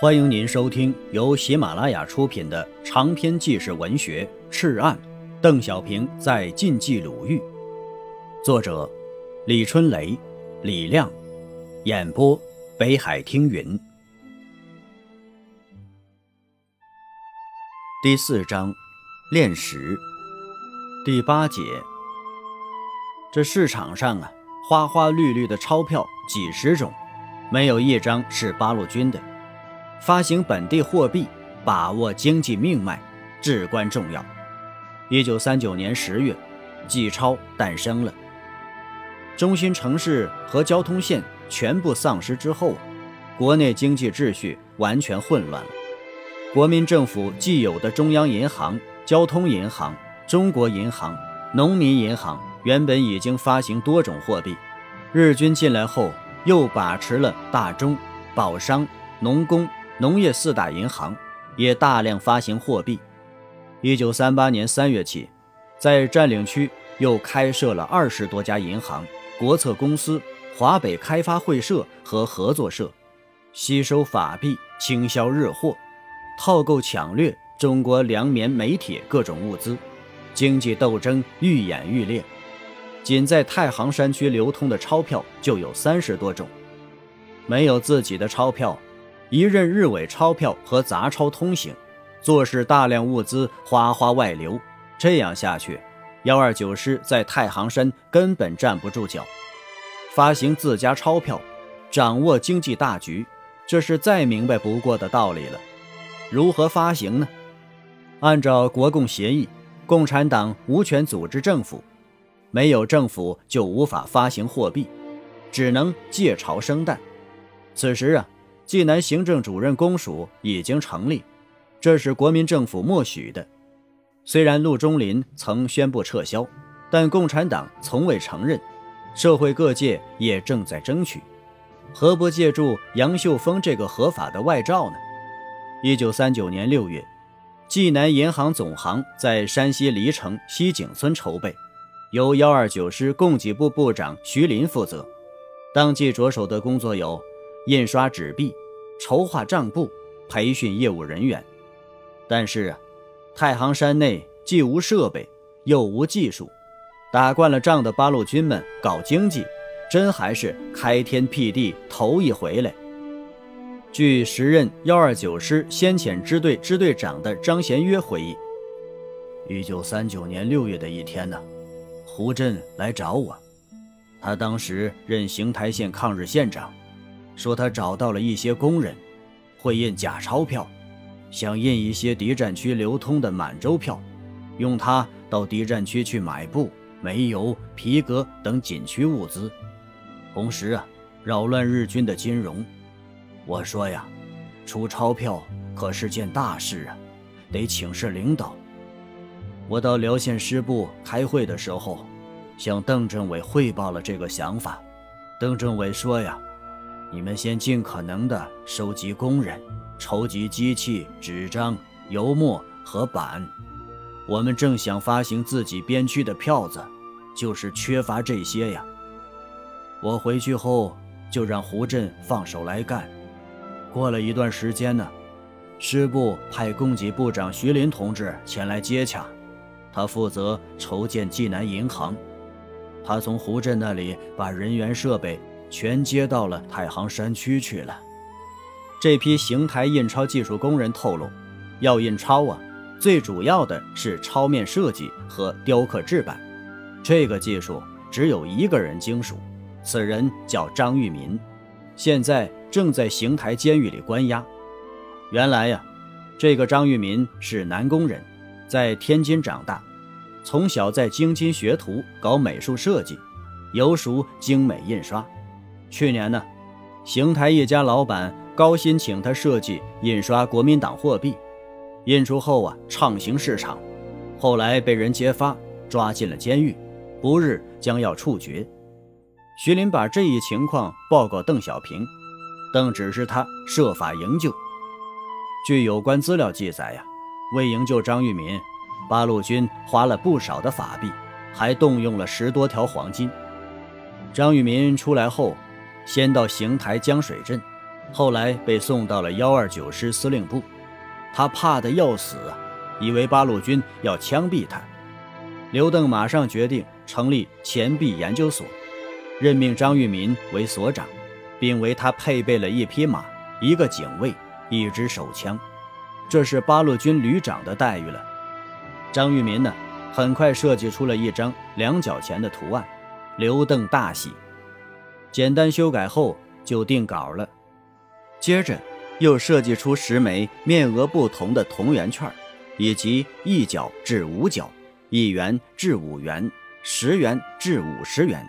欢迎您收听由喜马拉雅出品的长篇纪实文学《赤案》，邓小平在晋冀鲁豫，作者李春雷、李亮，演播北海听云。第四章，炼石，第八节。这市场上啊，花花绿绿的钞票几十种，没有一张是八路军的。发行本地货币，把握经济命脉，至关重要。一九三九年十月，纪钞诞生了。中心城市和交通线全部丧失之后，国内经济秩序完全混乱了。国民政府既有的中央银行、交通银行、中国银行、农民银行原本已经发行多种货币，日军进来后又把持了大中、宝商、农工。农业四大银行也大量发行货币。一九三八年三月起，在占领区又开设了二十多家银行、国策公司、华北开发会社和合作社，吸收法币，倾销日货，套购抢掠中国粮棉煤铁各种物资，经济斗争愈演愈烈。仅在太行山区流通的钞票就有三十多种，没有自己的钞票。一任日伪钞票和杂钞通行，坐使大量物资哗哗外流。这样下去，幺二九师在太行山根本站不住脚。发行自家钞票，掌握经济大局，这是再明白不过的道理了。如何发行呢？按照国共协议，共产党无权组织政府，没有政府就无法发行货币，只能借钞生蛋。此时啊。济南行政主任公署已经成立，这是国民政府默许的。虽然陆中林曾宣布撤销，但共产党从未承认，社会各界也正在争取，何不借助杨秀峰这个合法的外罩呢？一九三九年六月，济南银行总行在山西黎城西井村筹备，由幺二九师供给部部长徐林负责，当即着手的工作有。印刷纸币，筹划账簿，培训业务人员。但是啊，太行山内既无设备，又无技术，打惯了仗的八路军们搞经济，真还是开天辟地头一回来。据时任幺二九师先遣支队支队长的张贤约回忆，一九三九年六月的一天呢，胡震来找我，他当时任邢台县抗日县长。说他找到了一些工人，会印假钞票，想印一些敌占区流通的满洲票，用它到敌占区去买布、煤油、皮革等紧缺物资，同时啊，扰乱日军的金融。我说呀，出钞票可是件大事啊，得请示领导。我到辽县师部开会的时候，向邓政委汇报了这个想法，邓政委说呀。你们先尽可能的收集工人，筹集机器、纸张、油墨和板。我们正想发行自己编区的票子，就是缺乏这些呀。我回去后就让胡震放手来干。过了一段时间呢，师部派供给部长徐林同志前来接洽，他负责筹建济南银行。他从胡震那里把人员设备。全接到了太行山区去了。这批邢台印钞技术工人透露，要印钞啊，最主要的是钞面设计和雕刻制版。这个技术只有一个人精熟，此人叫张玉民，现在正在邢台监狱里关押。原来呀，这个张玉民是南工人，在天津长大，从小在京津学徒搞美术设计，尤熟精美印刷。去年呢，邢台一家老板高薪请他设计印刷国民党货币，印出后啊畅行市场，后来被人揭发，抓进了监狱，不日将要处决。徐林把这一情况报告邓小平，邓指示他设法营救。据有关资料记载呀，为营救张玉民，八路军花了不少的法币，还动用了十多条黄金。张玉民出来后。先到邢台江水镇，后来被送到了幺二九师司令部。他怕得要死，以为八路军要枪毙他。刘邓马上决定成立钱币研究所，任命张玉民为所长，并为他配备了一匹马、一个警卫、一支手枪。这是八路军旅长的待遇了。张玉民呢，很快设计出了一张两角钱的图案，刘邓大喜。简单修改后就定稿了，接着又设计出十枚面额不同的铜圆券，以及一角至五角、一元至五元、十元至五十元、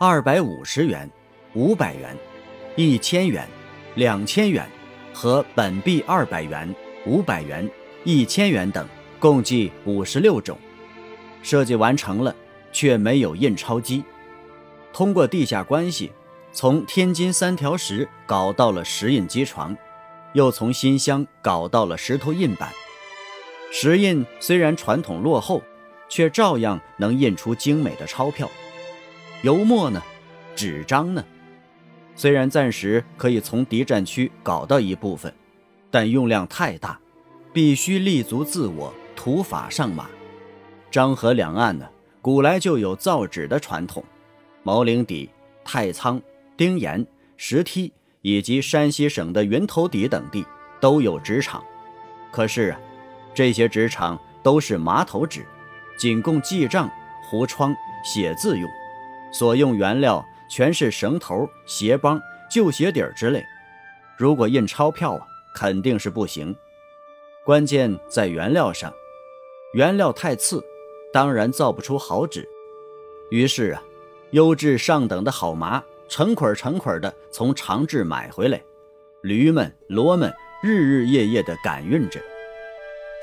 二百五十元、五百元、一千元、两千元和本币二百元、五百元、一千元等，共计五十六种。设计完成了，却没有印钞机。通过地下关系，从天津三条石搞到了石印机床，又从新乡搞到了石头印版。石印虽然传统落后，却照样能印出精美的钞票。油墨呢，纸张呢，虽然暂时可以从敌占区搞到一部分，但用量太大，必须立足自我，土法上马。漳河两岸呢，古来就有造纸的传统。毛岭底、太仓、丁岩、石梯以及山西省的云头底等地都有纸厂，可是啊，这些纸厂都是麻头纸，仅供记账、糊窗、写字用，所用原料全是绳头、鞋帮、旧鞋底之类。如果印钞票啊，肯定是不行。关键在原料上，原料太次，当然造不出好纸。于是啊。优质上等的好麻，成捆成捆的从长治买回来，驴们、骡们日日夜夜的赶运着。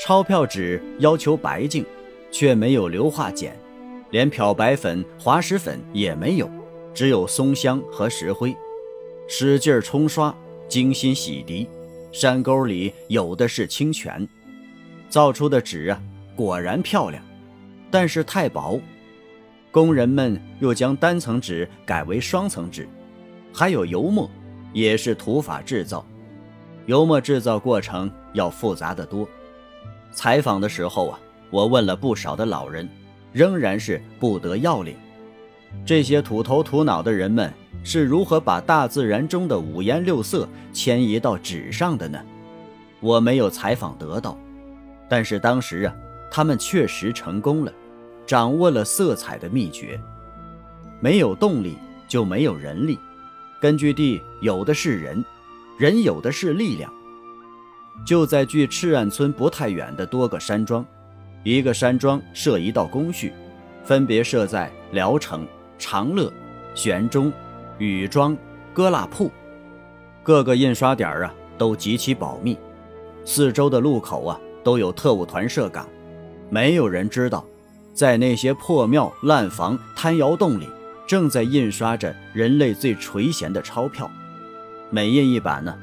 钞票纸要求白净，却没有硫化碱，连漂白粉、滑石粉也没有，只有松香和石灰。使劲冲刷，精心洗涤，山沟里有的是清泉。造出的纸啊，果然漂亮，但是太薄。工人们又将单层纸改为双层纸，还有油墨，也是土法制造。油墨制造过程要复杂的多。采访的时候啊，我问了不少的老人，仍然是不得要领。这些土头土脑的人们是如何把大自然中的五颜六色迁移到纸上的呢？我没有采访得到，但是当时啊，他们确实成功了。掌握了色彩的秘诀，没有动力就没有人力。根据地有的是人，人有的是力量。就在距赤岸村不太远的多个山庄，一个山庄设一道工序，分别设在聊城、长乐、玄中、禹庄、疙瘩铺，各个印刷点啊都极其保密，四周的路口啊都有特务团设岗，没有人知道。在那些破庙、烂房、贪窑洞里，正在印刷着人类最垂涎的钞票。每印一版呢，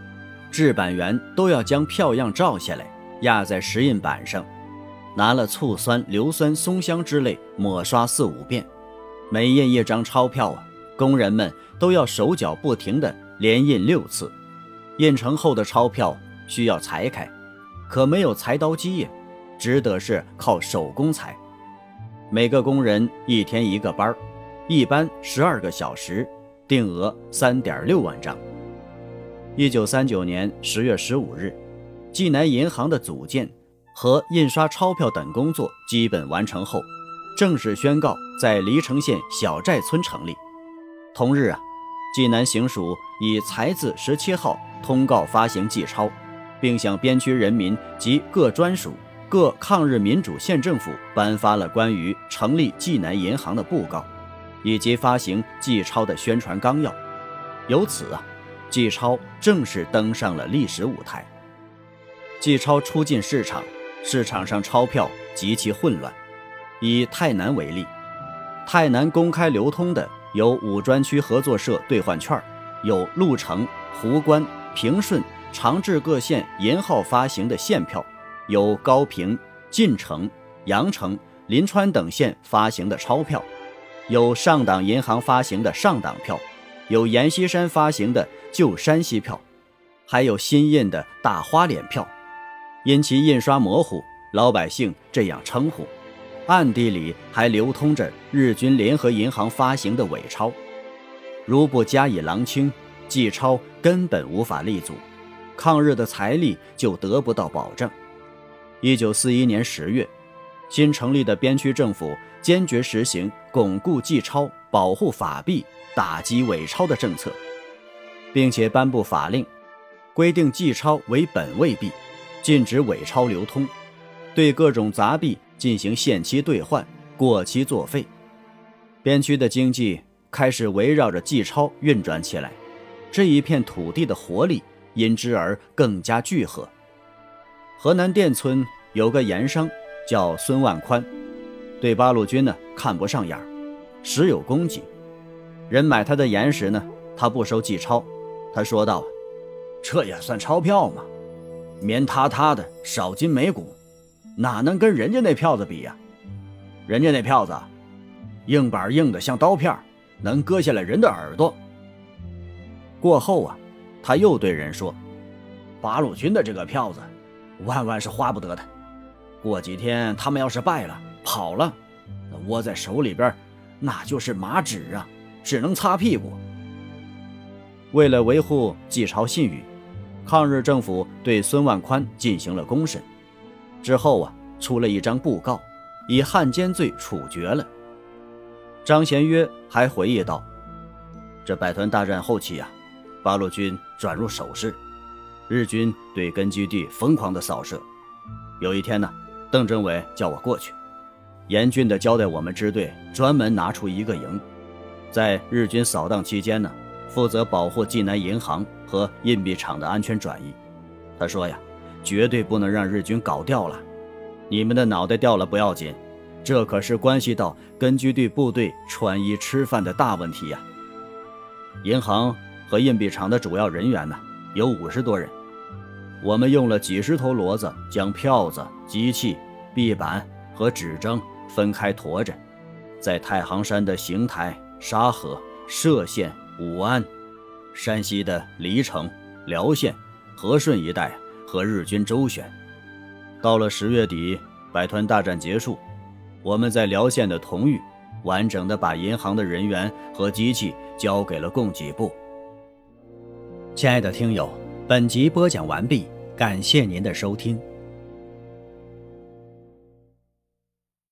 制版员都要将票样照下来，压在石印板上，拿了醋酸、硫酸、松香之类抹刷四五遍。每印一张钞票啊，工人们都要手脚不停地连印六次。印成后的钞票需要裁开，可没有裁刀机呀，只得是靠手工裁。每个工人一天一个班，一班十二个小时，定额三点六万张。一九三九年十月十五日，济南银行的组建和印刷钞票等工作基本完成后，正式宣告在黎城县小寨村成立。同日啊，济南行署以财字十七号通告发行济钞，并向边区人民及各专属。各抗日民主县政府颁发了关于成立济南银行的布告，以及发行济钞的宣传纲要。由此啊，济钞正式登上了历史舞台。济钞初进市场，市场上钞票极其混乱。以泰南为例，泰南公开流通的有五专区合作社兑换券，有鹿城、湖关、平顺、长治各县银号发行的现票。由高平、晋城、阳城、临川等县发行的钞票，有上党银行发行的上党票，有阎锡山发行的旧山西票，还有新印的大花脸票，因其印刷模糊，老百姓这样称呼。暗地里还流通着日军联合银行发行的伪钞，如不加以狼清，纪钞根本无法立足，抗日的财力就得不到保证。一九四一年十月，新成立的边区政府坚决实行巩固纪钞、保护法币、打击伪钞的政策，并且颁布法令，规定纪钞为本位币，禁止伪钞流通，对各种杂币。进行限期兑换、过期作废，边区的经济开始围绕着纪钞运转起来，这一片土地的活力因之而更加聚合。河南店村有个盐商叫孙万宽，对八路军呢看不上眼儿，时有功绩。人买他的盐时呢，他不收纪钞，他说道：“这也算钞票吗？棉塌塌的，少筋没骨。”哪能跟人家那票子比呀？人家那票子，硬板硬的像刀片，能割下来人的耳朵。过后啊，他又对人说：“八路军的这个票子，万万是花不得的。过几天他们要是败了跑了，那握在手里边，那就是马纸啊，只能擦屁股。”为了维护纪朝信誉，抗日政府对孙万宽进行了公审。之后啊，出了一张布告，以汉奸罪处决了。张贤约还回忆道：“这百团大战后期呀，八路军转入守势，日军对根据地疯狂的扫射。有一天呢，邓政委叫我过去，严峻的交代我们支队专门拿出一个营，在日军扫荡期间呢，负责保护济南银行和印币厂的安全转移。他说呀。”绝对不能让日军搞掉了，你们的脑袋掉了不要紧，这可是关系到根据地部队穿衣吃饭的大问题呀。银行和印币厂的主要人员呢，有五十多人，我们用了几十头骡子将票子、机器、币板和纸张分开驮着，在太行山的邢台、沙河、歙县、武安、山西的黎城、辽县、和顺一带。和日军周旋，到了十月底，百团大战结束，我们在辽县的同玉，完整的把银行的人员和机器交给了供给部。亲爱的听友，本集播讲完毕，感谢您的收听。